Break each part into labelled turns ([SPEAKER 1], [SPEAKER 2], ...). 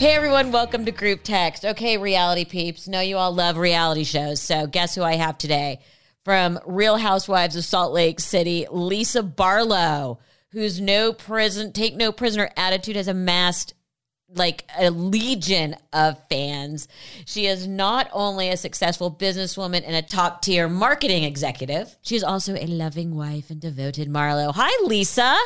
[SPEAKER 1] Hey everyone, welcome to Group Text. Okay, reality peeps. Know you all love reality shows. So, guess who I have today? From Real Housewives of Salt Lake City, Lisa Barlow, whose no prison, take no prisoner attitude has amassed like a legion of fans. She is not only a successful businesswoman and a top tier marketing executive, she is also a loving wife and devoted Marlo. Hi, Lisa.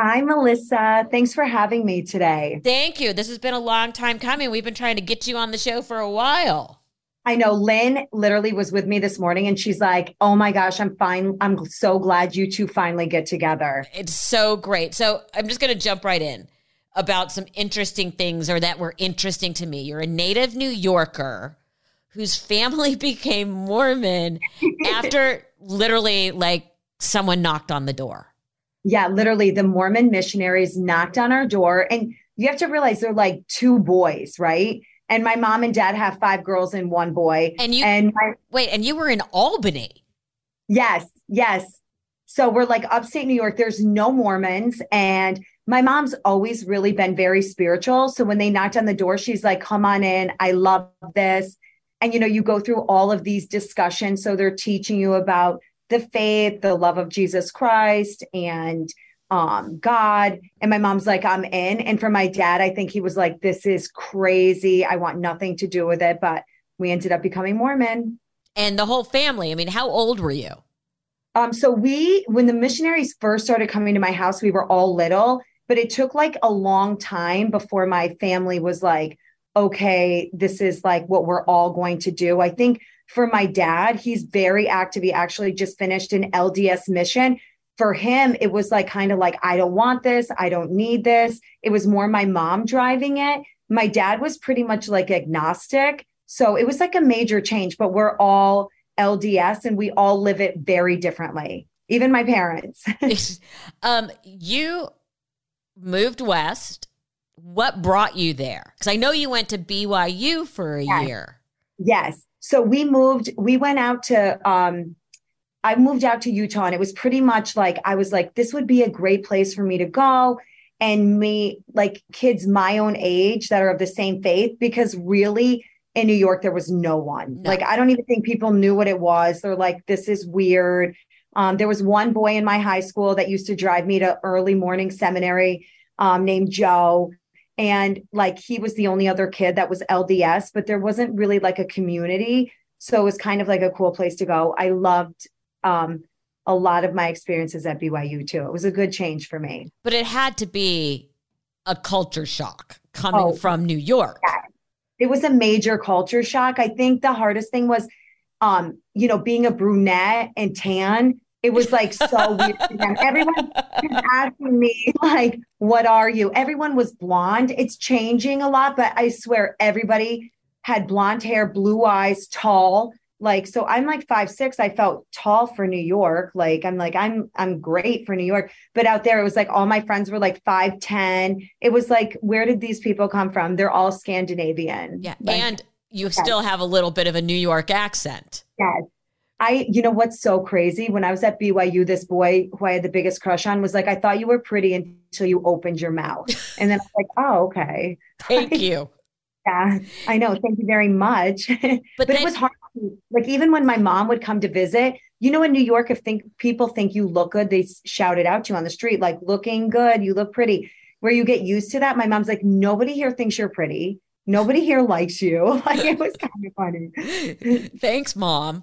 [SPEAKER 2] Hi, Melissa. Thanks for having me today.
[SPEAKER 1] Thank you. This has been a long time coming. We've been trying to get you on the show for a while.
[SPEAKER 2] I know Lynn literally was with me this morning and she's like, Oh my gosh, I'm fine. I'm so glad you two finally get together.
[SPEAKER 1] It's so great. So I'm just going to jump right in about some interesting things or that were interesting to me. You're a native New Yorker whose family became Mormon after literally like someone knocked on the door.
[SPEAKER 2] Yeah, literally, the Mormon missionaries knocked on our door. And you have to realize they're like two boys, right? And my mom and dad have five girls and one boy.
[SPEAKER 1] And you
[SPEAKER 2] and my,
[SPEAKER 1] wait, and you were in Albany.
[SPEAKER 2] Yes, yes. So we're like upstate New York. There's no Mormons. And my mom's always really been very spiritual. So when they knocked on the door, she's like, come on in. I love this. And you know, you go through all of these discussions. So they're teaching you about the faith, the love of Jesus Christ, and um, God. And my mom's like, I'm in. And for my dad, I think he was like, this is crazy. I want nothing to do with it. But we ended up becoming Mormon.
[SPEAKER 1] And the whole family. I mean, how old were you?
[SPEAKER 2] Um, so we, when the missionaries first started coming to my house, we were all little, but it took like a long time before my family was like, okay, this is like what we're all going to do. I think for my dad, he's very active. He actually just finished an LDS mission. For him, it was like kind of like, I don't want this. I don't need this. It was more my mom driving it. My dad was pretty much like agnostic. So it was like a major change, but we're all LDS and we all live it very differently, even my parents.
[SPEAKER 1] um, you moved west. What brought you there? Because I know you went to BYU for a
[SPEAKER 2] yes.
[SPEAKER 1] year.
[SPEAKER 2] Yes. So we moved, we went out to, um, I moved out to Utah and it was pretty much like, I was like, this would be a great place for me to go and me, like kids my own age that are of the same faith because really in New York, there was no one. No. Like, I don't even think people knew what it was. They're like, this is weird. Um, there was one boy in my high school that used to drive me to early morning seminary um, named Joe and like he was the only other kid that was LDS, but there wasn't really like a community. So it was kind of like a cool place to go. I loved um, a lot of my experiences at BYU too. It was a good change for me.
[SPEAKER 1] But it had to be a culture shock coming oh, from New York. Yeah.
[SPEAKER 2] It was a major culture shock. I think the hardest thing was, um, you know, being a brunette and tan it was like so weird to them. Everyone was asking me, like, what are you? Everyone was blonde. It's changing a lot, but I swear everybody had blonde hair, blue eyes, tall. Like, so I'm like five, six. I felt tall for New York. Like, I'm like, I'm, I'm great for New York. But out there, it was like all my friends were like five ten. It was like, where did these people come from? They're all Scandinavian.
[SPEAKER 1] Yeah. Like, and you yes. still have a little bit of a New York accent.
[SPEAKER 2] Yes. I, you know what's so crazy? When I was at BYU, this boy who I had the biggest crush on was like, I thought you were pretty until you opened your mouth. And then I was like, oh, okay.
[SPEAKER 1] Thank you.
[SPEAKER 2] yeah, I know. Thank you very much. But, but then- it was hard. Like, even when my mom would come to visit, you know, in New York, if think people think you look good, they shout it out to you on the street, like looking good, you look pretty. Where you get used to that, my mom's like, nobody here thinks you're pretty. Nobody here likes you. Like it was kind of funny.
[SPEAKER 1] Thanks, mom.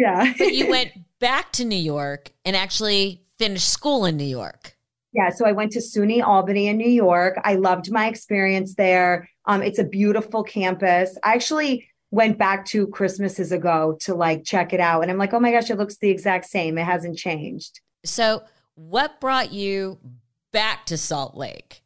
[SPEAKER 2] Yeah.
[SPEAKER 1] but you went back to New York and actually finished school in New York.
[SPEAKER 2] Yeah, so I went to SUNY Albany in New York. I loved my experience there. Um, it's a beautiful campus. I actually went back two Christmases ago to like check it out, and I'm like, oh my gosh, it looks the exact same. It hasn't changed.
[SPEAKER 1] So, what brought you back to Salt Lake?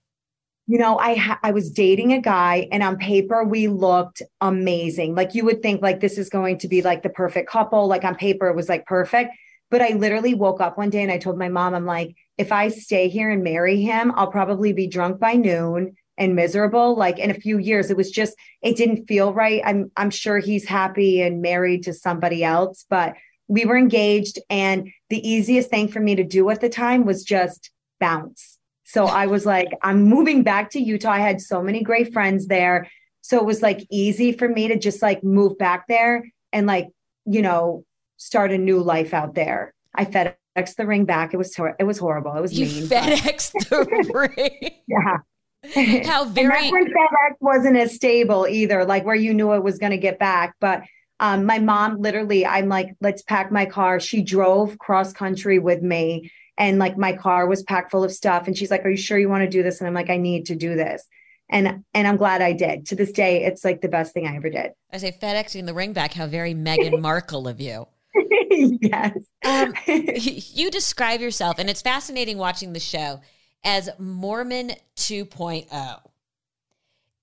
[SPEAKER 2] You know, I ha- I was dating a guy and on paper we looked amazing. Like you would think like this is going to be like the perfect couple. Like on paper it was like perfect. But I literally woke up one day and I told my mom, I'm like, if I stay here and marry him, I'll probably be drunk by noon and miserable. Like in a few years, it was just, it didn't feel right. I'm I'm sure he's happy and married to somebody else, but we were engaged. And the easiest thing for me to do at the time was just bounce. So I was like, I'm moving back to Utah. I had so many great friends there. So it was like easy for me to just like move back there and like, you know, start a new life out there. I FedEx the ring back. It was hor- it was horrible. It was
[SPEAKER 1] you
[SPEAKER 2] mean.
[SPEAKER 1] FedEx the ring.
[SPEAKER 2] yeah.
[SPEAKER 1] How very
[SPEAKER 2] and FedEx wasn't as stable either, like where you knew it was going to get back. But um, my mom literally, I'm like, let's pack my car. She drove cross country with me and like my car was packed full of stuff. And she's like, Are you sure you want to do this? And I'm like, I need to do this. And and I'm glad I did. To this day, it's like the best thing I ever did.
[SPEAKER 1] I say FedExing the ring back. How very Meghan Markle of you.
[SPEAKER 2] yes.
[SPEAKER 1] Um, you describe yourself, and it's fascinating watching the show as Mormon 2.0.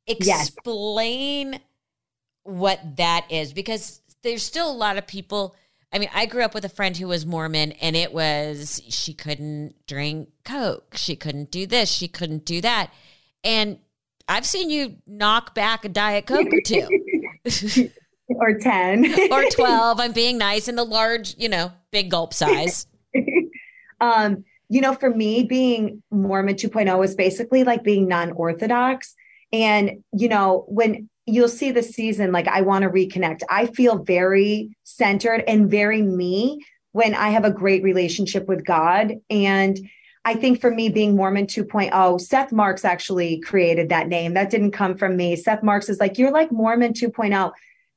[SPEAKER 1] Explain yes. what that is because there's still a lot of people I mean, I grew up with a friend who was Mormon, and it was she couldn't drink Coke, she couldn't do this, she couldn't do that. And I've seen you knock back a Diet Coke or two.
[SPEAKER 2] or 10.
[SPEAKER 1] or 12. I'm being nice in the large, you know, big gulp size.
[SPEAKER 2] um, you know, for me, being Mormon 2.0 is basically like being non Orthodox. And, you know, when you'll see the season like i want to reconnect. I feel very centered and very me when i have a great relationship with god. And i think for me being mormon 2.0 seth marks actually created that name. That didn't come from me. Seth marks is like you're like mormon 2.0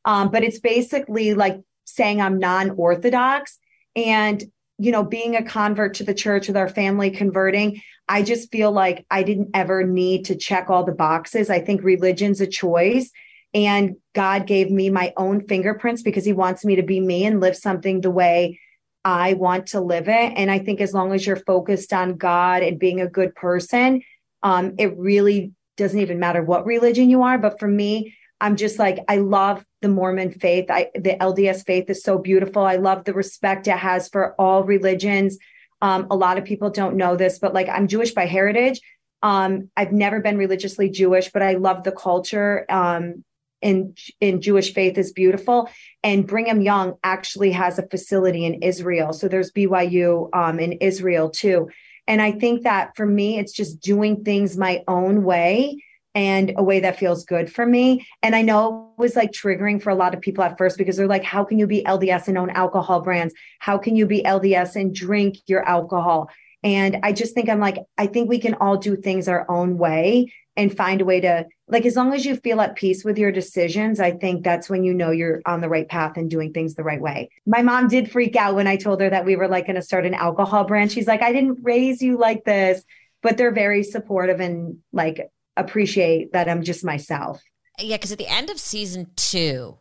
[SPEAKER 2] um, but it's basically like saying i'm non-orthodox and you know being a convert to the church with our family converting I just feel like I didn't ever need to check all the boxes. I think religion's a choice. And God gave me my own fingerprints because He wants me to be me and live something the way I want to live it. And I think as long as you're focused on God and being a good person, um, it really doesn't even matter what religion you are. But for me, I'm just like, I love the Mormon faith. I, the LDS faith is so beautiful. I love the respect it has for all religions. Um, a lot of people don't know this, but like I'm Jewish by heritage. Um, I've never been religiously Jewish, but I love the culture. Um, in in Jewish faith is beautiful. And Brigham Young actually has a facility in Israel. So there's BYU um, in Israel too. And I think that for me, it's just doing things my own way and a way that feels good for me. And I know it was like triggering for a lot of people at first because they're like, how can you be LDS and own alcohol brands? How can you be LDS and drink your alcohol? And I just think I'm like, I think we can all do things our own way and find a way to, like, as long as you feel at peace with your decisions, I think that's when you know you're on the right path and doing things the right way. My mom did freak out when I told her that we were like going to start an alcohol brand. She's like, I didn't raise you like this, but they're very supportive and like appreciate that I'm just myself.
[SPEAKER 1] Yeah, because at the end of season two,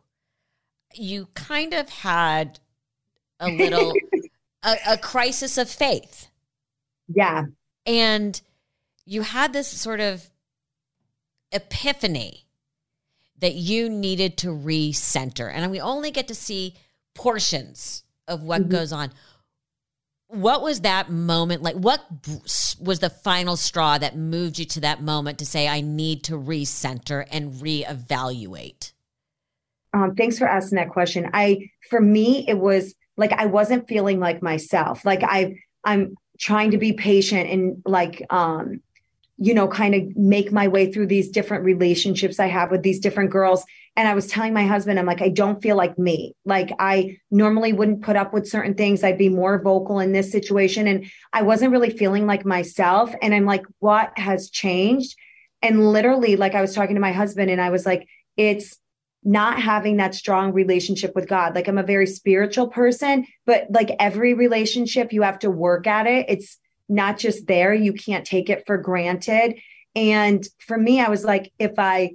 [SPEAKER 1] you kind of had a little a, a crisis of faith.
[SPEAKER 2] Yeah.
[SPEAKER 1] And you had this sort of epiphany that you needed to recenter. And we only get to see portions of what mm-hmm. goes on what was that moment like? What was the final straw that moved you to that moment to say, I need to recenter and reevaluate?
[SPEAKER 2] Um, thanks for asking that question. I, for me, it was like I wasn't feeling like myself. Like I, I'm trying to be patient and like, um, you know, kind of make my way through these different relationships I have with these different girls. And I was telling my husband, I'm like, I don't feel like me. Like I normally wouldn't put up with certain things. I'd be more vocal in this situation. And I wasn't really feeling like myself. And I'm like, what has changed? And literally, like I was talking to my husband and I was like, it's not having that strong relationship with God. Like I'm a very spiritual person, but like every relationship, you have to work at it. It's not just there. You can't take it for granted. And for me, I was like, if I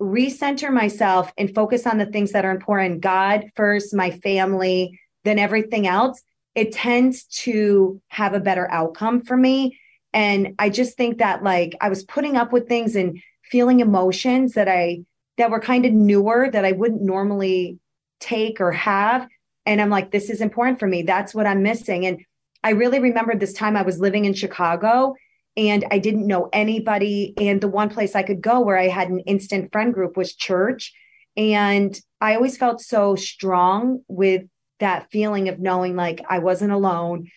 [SPEAKER 2] recenter myself and focus on the things that are important God first, my family, then everything else, it tends to have a better outcome for me. And I just think that like I was putting up with things and feeling emotions that I that were kind of newer that I wouldn't normally take or have. And I'm like, this is important for me. That's what I'm missing. And I really remember this time I was living in Chicago and I didn't know anybody. And the one place I could go where I had an instant friend group was church. And I always felt so strong with that feeling of knowing like I wasn't alone.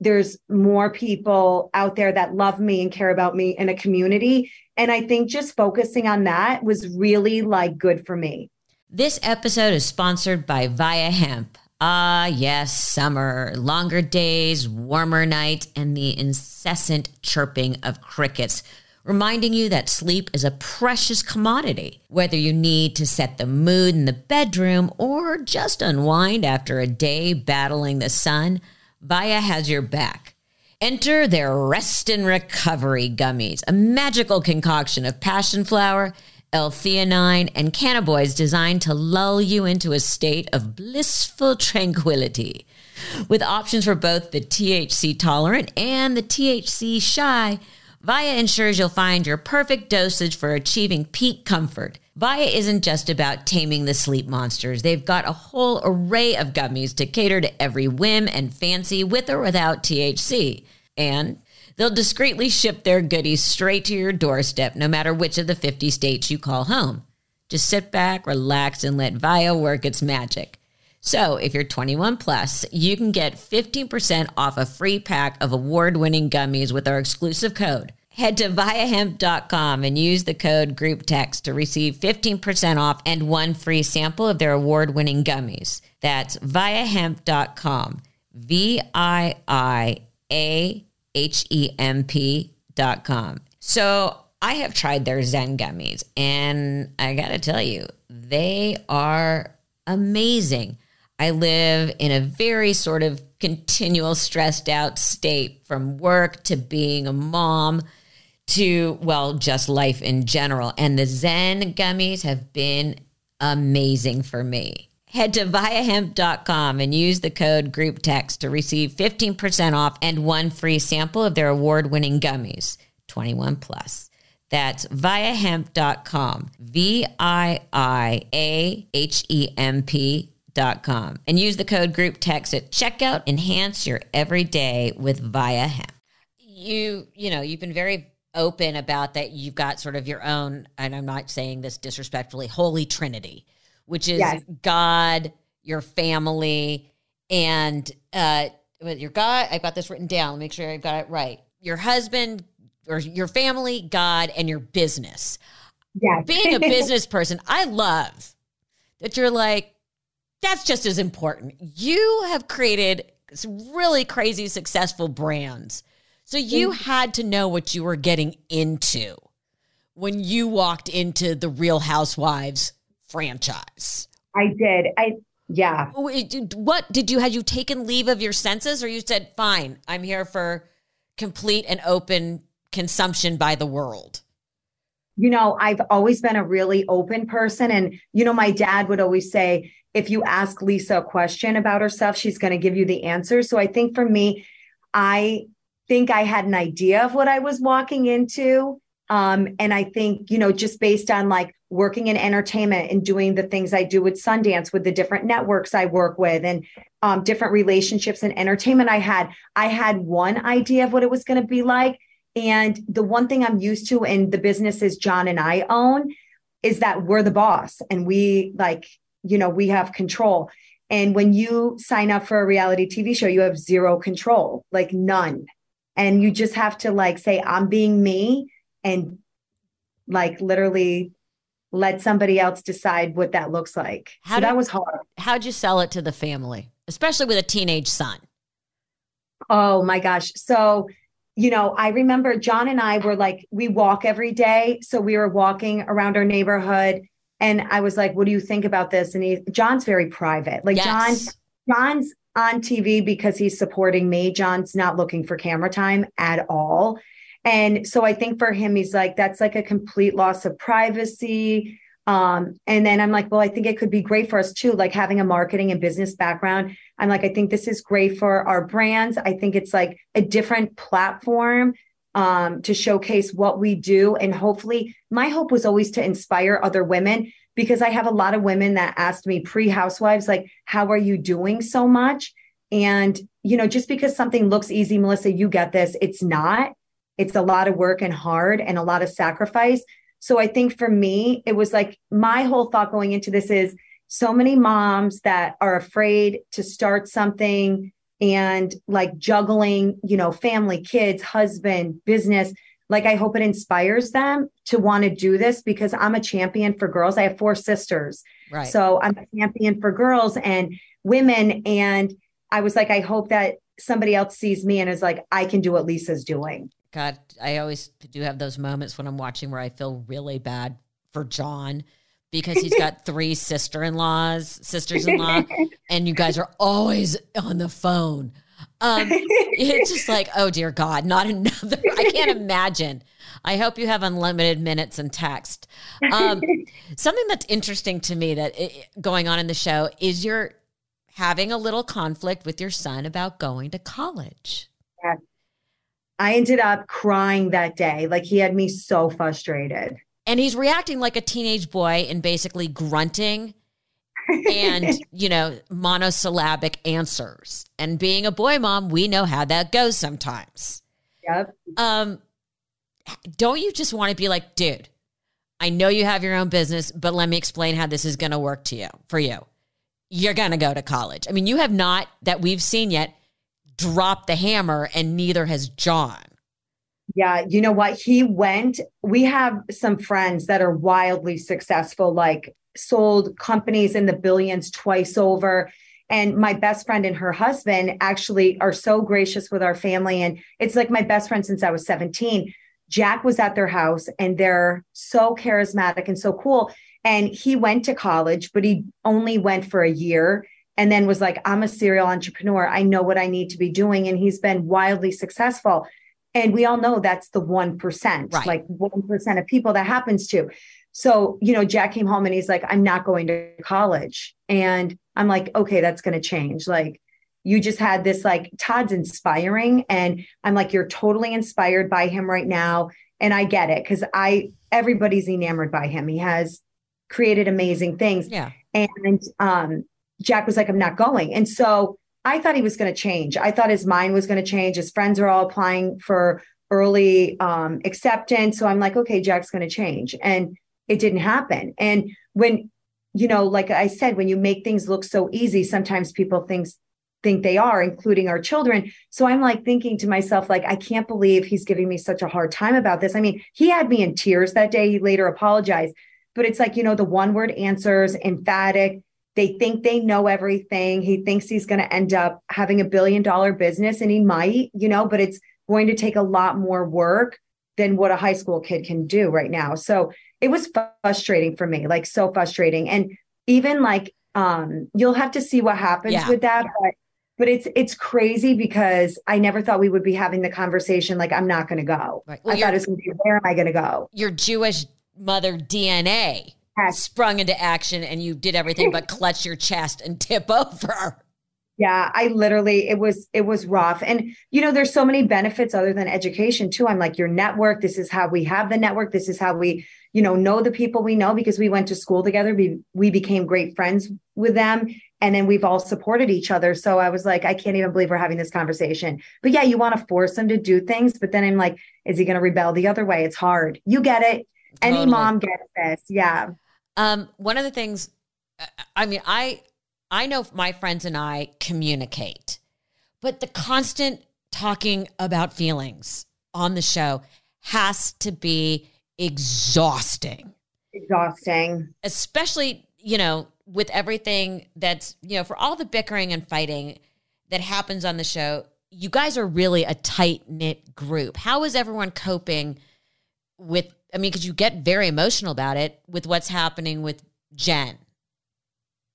[SPEAKER 2] There's more people out there that love me and care about me in a community. And I think just focusing on that was really like good for me.
[SPEAKER 1] This episode is sponsored by Viia Hemp. Ah, yes, summer, longer days, warmer nights, and the incessant chirping of crickets, reminding you that sleep is a precious commodity. Whether you need to set the mood in the bedroom or just unwind after a day battling the sun, Viia has your back. Enter their Rest and Recovery Gummies, a magical concoction of passion flower L-theanine, and cannabinoids designed to lull you into a state of blissful tranquility. With options for both the THC tolerant and the THC shy, Viia ensures you'll find your perfect dosage for achieving peak comfort. Viia isn't just about taming the sleep monsters. They've got a whole array of gummies to cater to every whim and fancy with or without THC. And They'll discreetly ship their goodies straight to your doorstep, no matter which of the 50 states you call home. Just sit back, relax, and let Viia work its magic. So, if you're 21 plus, you can get 15% off a free pack of award winning gummies with our exclusive code. Head to viiahemp.com and use the code GroupText to receive 15% off and one free sample of their award winning gummies. That's viiahemp.com. V I I A H-E-M-P dot com. So I have tried their Zen gummies and I got to tell you, they are amazing. I live in a very sort of continual stressed out state from work to being a mom to, well, just life in general. And the Zen gummies have been amazing for me. Head to viiahemp.com and use the code GroupText to receive 15% off and one free sample of their award winning gummies, 21 plus. That's viiahemp.com, V I I A H E M P.com. And use the code GroupText at checkout. Enhance your everyday with Viia Hemp. You, you know, you've been very open about that you've got sort of your own, and I'm not saying this disrespectfully, holy trinity which is yes. God, your family, and uh, your God. I've got this written down. Make sure I've got it right. Your husband or your family, God, and your business.
[SPEAKER 2] Yeah.
[SPEAKER 1] Being a business person, I love that you're like, that's just as important. You have created some really crazy successful brands. So you had to know what you were getting into when you walked into the Real Housewives franchise.
[SPEAKER 2] I did. I yeah.
[SPEAKER 1] What did you had you taken leave of your senses or you said fine, I'm here for complete and open consumption by the world?
[SPEAKER 2] You know, I've always been a really open person and you know my dad would always say if you ask Lisa a question about herself, she's going to give you the answer. So I think for me, I think I had an idea of what I was walking into. Um, and I think, you know, just based on like working in entertainment and doing the things I do with Sundance, with the different networks I work with, and um, different relationships and entertainment I had. I had one idea of what it was going to be like. And the one thing I'm used to in the businesses John and I own is that we're the boss and we like, you know, we have control. And when you sign up for a reality TV show, you have zero control, like none. And you just have to like say, I'm being me and like literally let somebody else decide what that looks like. How so did, that was hard.
[SPEAKER 1] How'd you sell it to the family, especially with a teenage son?
[SPEAKER 2] Oh my gosh. So, you know, I remember John and I were like, we walk every day. So we were walking around our neighborhood. And I was like, what do you think about this? And he, John's very private. Like yes. John, John's on TV because he's supporting me. John's not looking for camera time at all. And so I think for him, he's like, that's like a complete loss of privacy. Um, and then I'm like, well, I think it could be great for us too, like having a marketing and business background. I'm like, I think this is great for our brands. I think it's like a different platform um, to showcase what we do. And hopefully, my hope was always to inspire other women because I have a lot of women that asked me pre housewives, like, how are you doing so much? And, you know, just because something looks easy, Melissa, you get this, it's not. It's a lot of work and hard and a lot of sacrifice. So I think for me, it was like my whole thought going into this is so many moms that are afraid to start something and like juggling, you know, family, kids, husband, business. Like, I hope it inspires them to want to do this because I'm a champion for girls. I have four sisters.
[SPEAKER 1] Right.
[SPEAKER 2] So I'm a champion for girls and women. And I was like, I hope that somebody else sees me and is like, I can do what Lisa's doing.
[SPEAKER 1] God, I always do have those moments when I'm watching where I feel really bad for John because he's got three sister-in-laws, sisters-in-law, and you guys are always on the phone. Um, it's just like, oh dear God, not another. I can't imagine. I hope you have unlimited minutes and text. Um, something that's interesting to me that it, going on in the show is you're having a little conflict with your son about going to college.
[SPEAKER 2] I ended up crying that day. Like he had me so frustrated.
[SPEAKER 1] And he's reacting like a teenage boy and basically grunting and you know monosyllabic answers. And being a boy mom we know how that goes sometimes.
[SPEAKER 2] Yep.
[SPEAKER 1] Um don't you just want to be like dude i know you have your own business but let me explain how this is going to work to you for you. You're going to go to college. I mean you have not that we've seen yet dropped the hammer and neither has john
[SPEAKER 2] yeah, you know what? He went. We have some friends that are wildly successful, like sold companies in the billions twice over. And my best friend and her husband actually are so gracious with our family. And it's like my best friend since I was 17. Jack was at their house and they're so charismatic and so cool. And he went to college, but he only went for a year and then was like, I'm a serial entrepreneur. I know what I need to be doing. And he's been wildly successful. And we all know that's the 1%, right. like 1% of people that happens to. So, you know, Jack came home and he's like, I'm not going to college. And I'm like, okay, that's going to change. Like, you just had this, like, Todd's inspiring. And I'm like, you're totally inspired by him right now. And I get it because I, everybody's enamored by him. He has created amazing things.
[SPEAKER 1] Yeah.
[SPEAKER 2] And um, Jack was like, I'm not going. And so I thought he was going to change. I thought his mind was going to change. His friends are all applying for early um, acceptance. So I'm like, okay, Jack's going to change. And it didn't happen. And when, you know, like I said, when you make things look so easy, sometimes people think think they are, including our children. So I'm like thinking to myself, like, I can't believe he's giving me such a hard time about this. I mean, he had me in tears that day. He later apologized. But it's like, you know, the one word answers, emphatic, they think they know everything. He thinks he's going to end up having a billion dollar business, and he might, you know, but it's going to take a lot more work than what a high school kid can do right now. So it was frustrating for me, like so frustrating. And even like, um, you'll have to see what happens yeah. with that. But but it's it's crazy because I never thought we would be having the conversation like I'm not going to go. Right. Well, I thought it was going to be where am I going to go?
[SPEAKER 1] Your Jewish mother DNA sprung into action and you did everything but clutch your chest and tip over.
[SPEAKER 2] Yeah, I literally it was it was rough. And you know, there's so many benefits other than education too. I'm like your network, this is how we have the network, this is how we, you know, know the people we know because we went to school together. We we became great friends with them and then we've all supported each other. So I was like, I can't even believe we're having this conversation. But yeah, you want to force them to do things, but then I'm like, is he going to rebel the other way? It's hard. You get it. Any totally. mom gets this. Yeah.
[SPEAKER 1] Um, one of the things, uh, I mean, I I know my friends and I communicate, but the constant talking about feelings on the show has to be exhausting.
[SPEAKER 2] Exhausting,
[SPEAKER 1] especially you know with everything that's you know for all the bickering and fighting that happens on the show. You guys are really a tight knit group. How is everyone coping with I mean, because you get very emotional about it with what's happening with Jen.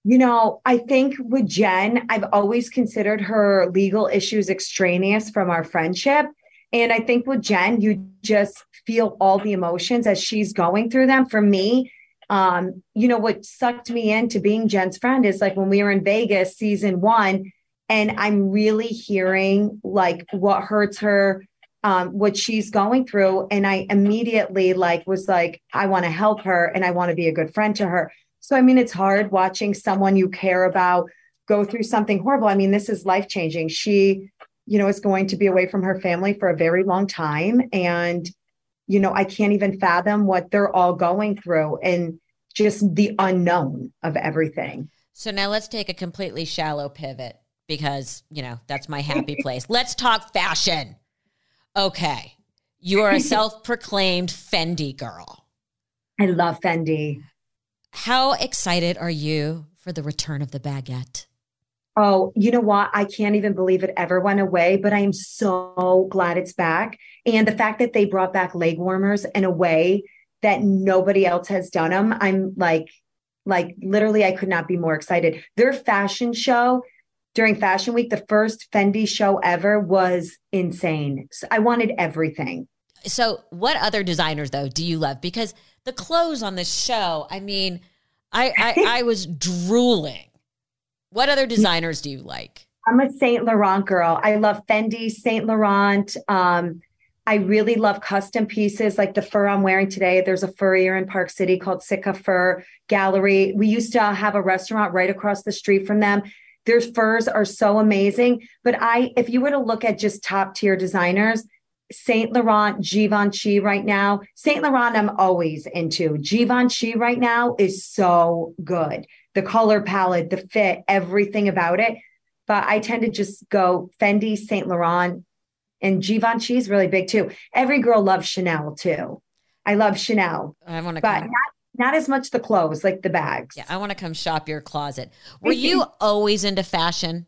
[SPEAKER 2] You know, I think with Jen, I've always considered her legal issues extraneous from our friendship. And I think with Jen, you just feel all the emotions as she's going through them. For me, um, you know, what sucked me into being Jen's friend is like when we were in Vegas season one, and I'm really hearing like what hurts her um, what she's going through. And I immediately like was like, I want to help her and I want to be a good friend to her. So I mean, it's hard watching someone you care about go through something horrible. I mean, this is life changing. She, you know, is going to be away from her family for a very long time. And, you know, I can't even fathom what they're all going through and just the unknown of everything.
[SPEAKER 1] So now let's take a completely shallow pivot because, you know, that's my happy place. Let's talk fashion. Okay. You are a self proclaimed Fendi girl.
[SPEAKER 2] I love Fendi.
[SPEAKER 1] How excited are you for the return of the baguette?
[SPEAKER 2] Oh, you know what? I can't even believe it ever went away, but I am so glad it's back. And the fact that they brought back leg warmers in a way that nobody else has done them, I'm like, like literally, I could not be more excited. Their fashion show during Fashion Week, the first Fendi show ever was insane. So I wanted everything.
[SPEAKER 1] So, what other designers though do you love? Because the clothes on the show, I mean, I, I, I was drooling. What other designers do you like?
[SPEAKER 2] I'm a Saint Laurent girl. I love Fendi, Saint Laurent. Um, I really love custom pieces like the fur I'm wearing today. There's a furrier in Park City called Sitka Fur Gallery. We used to have a restaurant right across the street from them. Their furs are so amazing. But I, if you were to look at just top tier designers, Saint Laurent, Givenchy right now. Saint Laurent, I'm always into. Givenchy right now is so good. The color palette, the fit, everything about it. But I tend to just go Fendi, Saint Laurent, and Givenchy is really big too. Every girl loves Chanel too. I love Chanel.
[SPEAKER 1] I want to,
[SPEAKER 2] but not not as much the clothes, like the bags.
[SPEAKER 1] Yeah, I want to come shop your closet. Were you always into fashion?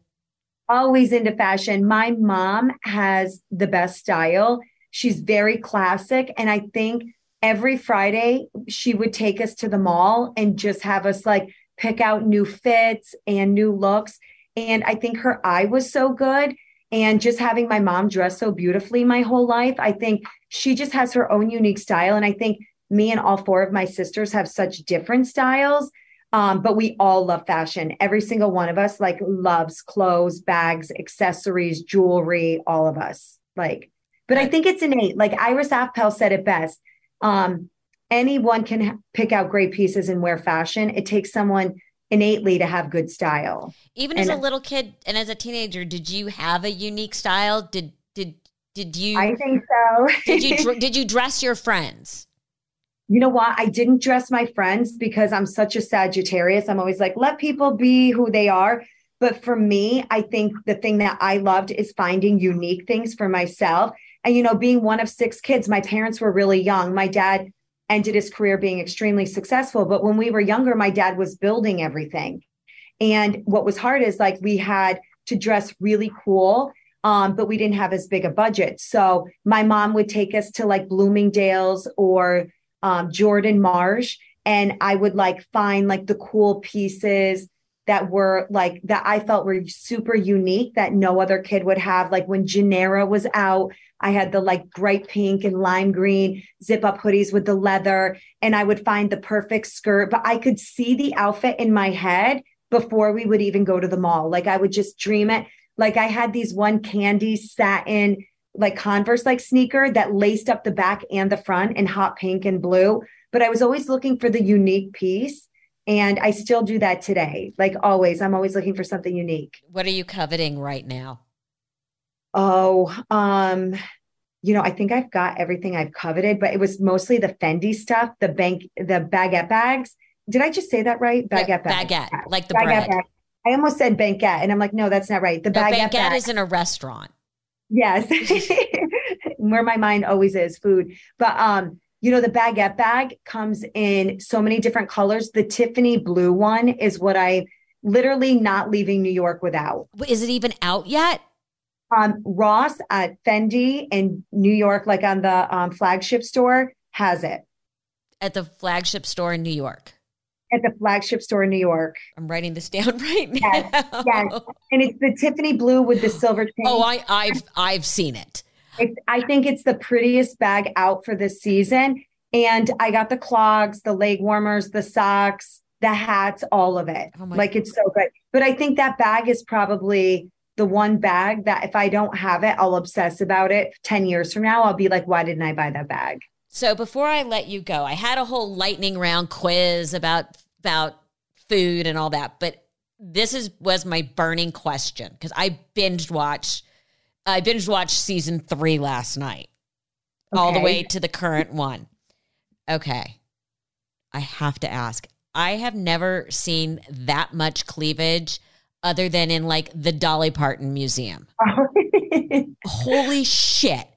[SPEAKER 2] Always into fashion. My mom has the best style. She's very classic. And I think every Friday she would take us to the mall and just have us like pick out new fits and new looks. And I think her eye was so good. And just having my mom dress so beautifully my whole life, I think she just has her own unique style. And I think me and all four of my sisters have such different styles. Um, but we all love fashion. Every single one of us like loves clothes, bags, accessories, jewelry, all of us. Like, but I think it's innate. Like Iris Apfel said it best. Um, anyone can pick out great pieces and wear fashion. It takes someone innately to have good style.
[SPEAKER 1] Even and as a little kid and as a teenager, did you have a unique style? Did did did you?
[SPEAKER 2] I think so.
[SPEAKER 1] did you did you dress your friends?
[SPEAKER 2] You know what? I didn't dress my friends because I'm such a Sagittarius. I'm always like, let people be who they are. But for me, I think the thing that I loved is finding unique things for myself. And, you know, being one of six kids, my parents were really young. My dad ended his career being extremely successful. But when we were younger, my dad was building everything. And what was hard is like we had to dress really cool um, but we didn't have as big a budget. So my mom would take us to like Bloomingdale's or um, Jordan Marsh, and I would like find like the cool pieces that were like that I felt were super unique that no other kid would have. Like when Genera was out, I had the like bright pink and lime green zip up hoodies with the leather, and I would find the perfect skirt, but I could see the outfit in my head before we would even go to the mall. Like I would just dream it. Like I had these one candy satin like Converse like sneaker that laced up the back and the front in hot pink and blue. But I was always looking for the unique piece. And I still do that today. Like always, I'm always looking for something unique.
[SPEAKER 1] What are you coveting right now?
[SPEAKER 2] Oh, um, you know, I think I've got everything I've coveted, but it was mostly the Fendi stuff, the bank, the baguette bags. Did I just say that right?
[SPEAKER 1] Baguette yeah, bag. Baguette, like the baguette bread. Bag.
[SPEAKER 2] I almost said banquette, and I'm like, no, that's not right. The no, baguette,
[SPEAKER 1] baguette is in a restaurant.
[SPEAKER 2] Yes. Where my mind always is food. But um, you know, the baguette bag comes in so many different colors. The Tiffany blue one is what I literally not leaving New York without.
[SPEAKER 1] Is it even out yet?
[SPEAKER 2] Um, Ross at Fendi in New York, like on the um, flagship store, has it.
[SPEAKER 1] At the flagship store in New York
[SPEAKER 2] at the flagship store in New York.
[SPEAKER 1] I'm writing this down right now.
[SPEAKER 2] Yes, yes. and it's the Tiffany blue with the silver chain.
[SPEAKER 1] Oh, I, I've I've seen it.
[SPEAKER 2] It's, I think it's the prettiest bag out for this season. And I got the clogs, the leg warmers, the socks, the hats, all of it. Oh like it's so good. But I think that bag is probably the one bag that if I don't have it, I'll obsess about it 10 years from now. I'll be like, why didn't I buy that bag?
[SPEAKER 1] So before I let you go, I had a whole lightning round quiz about about food and all that, but this is was my burning question because I binge watched I binge watched season three last night, okay. all the way to the current one. Okay, I have to ask. I have never seen that much cleavage other than in like the Dolly Parton Museum. Holy shit.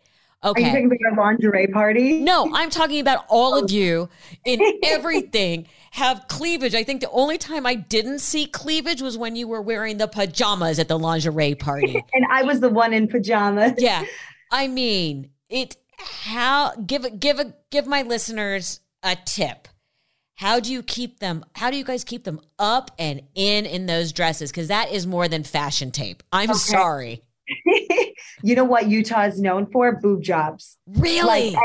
[SPEAKER 1] Okay.
[SPEAKER 2] Are you talking about a lingerie party?
[SPEAKER 1] No, I'm talking about all of you in everything have cleavage. I think the only time I didn't see cleavage was when you were wearing the pajamas at the lingerie party.
[SPEAKER 2] and I was the one in pajamas.
[SPEAKER 1] Yeah. I mean, it how give give a give my listeners a tip. How do you keep them? How do you guys keep them up and in in those dresses? Because that is more than fashion tape. I'm okay. sorry.
[SPEAKER 2] You know what Utah is known for? Boob jobs.
[SPEAKER 1] Really?
[SPEAKER 2] Like,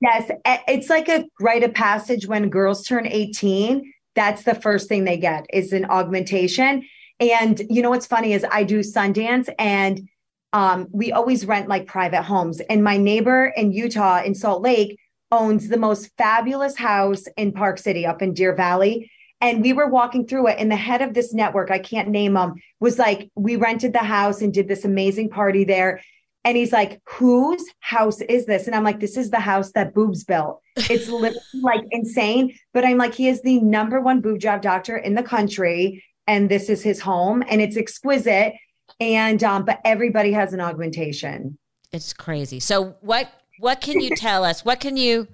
[SPEAKER 2] yes. It's like a rite of passage when girls turn 18. That's the first thing they get is an augmentation. And you know what's funny is I do Sundance and um, we always rent like private homes. And my neighbor in Utah in Salt Lake owns the most fabulous house in Park City up in Deer Valley. And we were walking through it, and the head of this network, I can't name him, was like, We rented the house and did this amazing party there. And he's like, Whose house is this? And I'm like, This is the house that Boobs built. It's literally like insane. But I'm like, He is the number one boob job doctor in the country. And this is his home, and it's exquisite. And, um, but everybody has an augmentation.
[SPEAKER 1] It's crazy. So, what, what can you tell us? What can you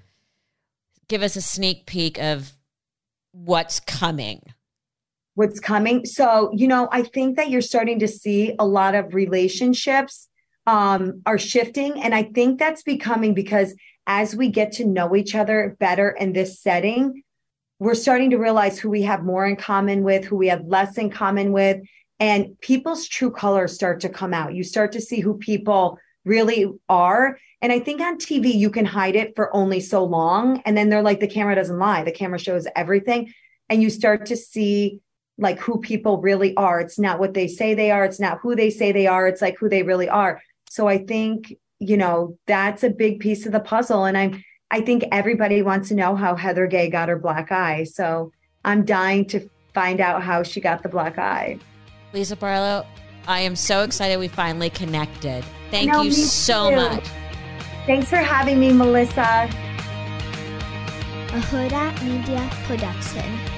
[SPEAKER 1] give us a sneak peek of what's coming?
[SPEAKER 2] What's coming? So, you know, I think that you're starting to see a lot of relationships um, are shifting. And I think that's becoming because as we get to know each other better in this setting, we're starting to realize who we have more in common with, who we have less in common with, and people's true colors start to come out. You start to see who people really are. And I think on TV, you can hide it for only so long. And then they're like, the camera doesn't lie, the camera shows everything. And you start to see like who people really are. It's not what they say they are, it's not who they say they are, it's like who they really are. So I think, you know, that's a big piece of the puzzle. And I'm, I think everybody wants to know how Heather Gay got her black eye. So I'm dying to find out how she got the black eye.
[SPEAKER 1] Lisa Barlow, I am so excited we finally connected. Thank you so too. much.
[SPEAKER 2] Thanks for having me, Melissa.
[SPEAKER 3] A Hurrdat Media Production.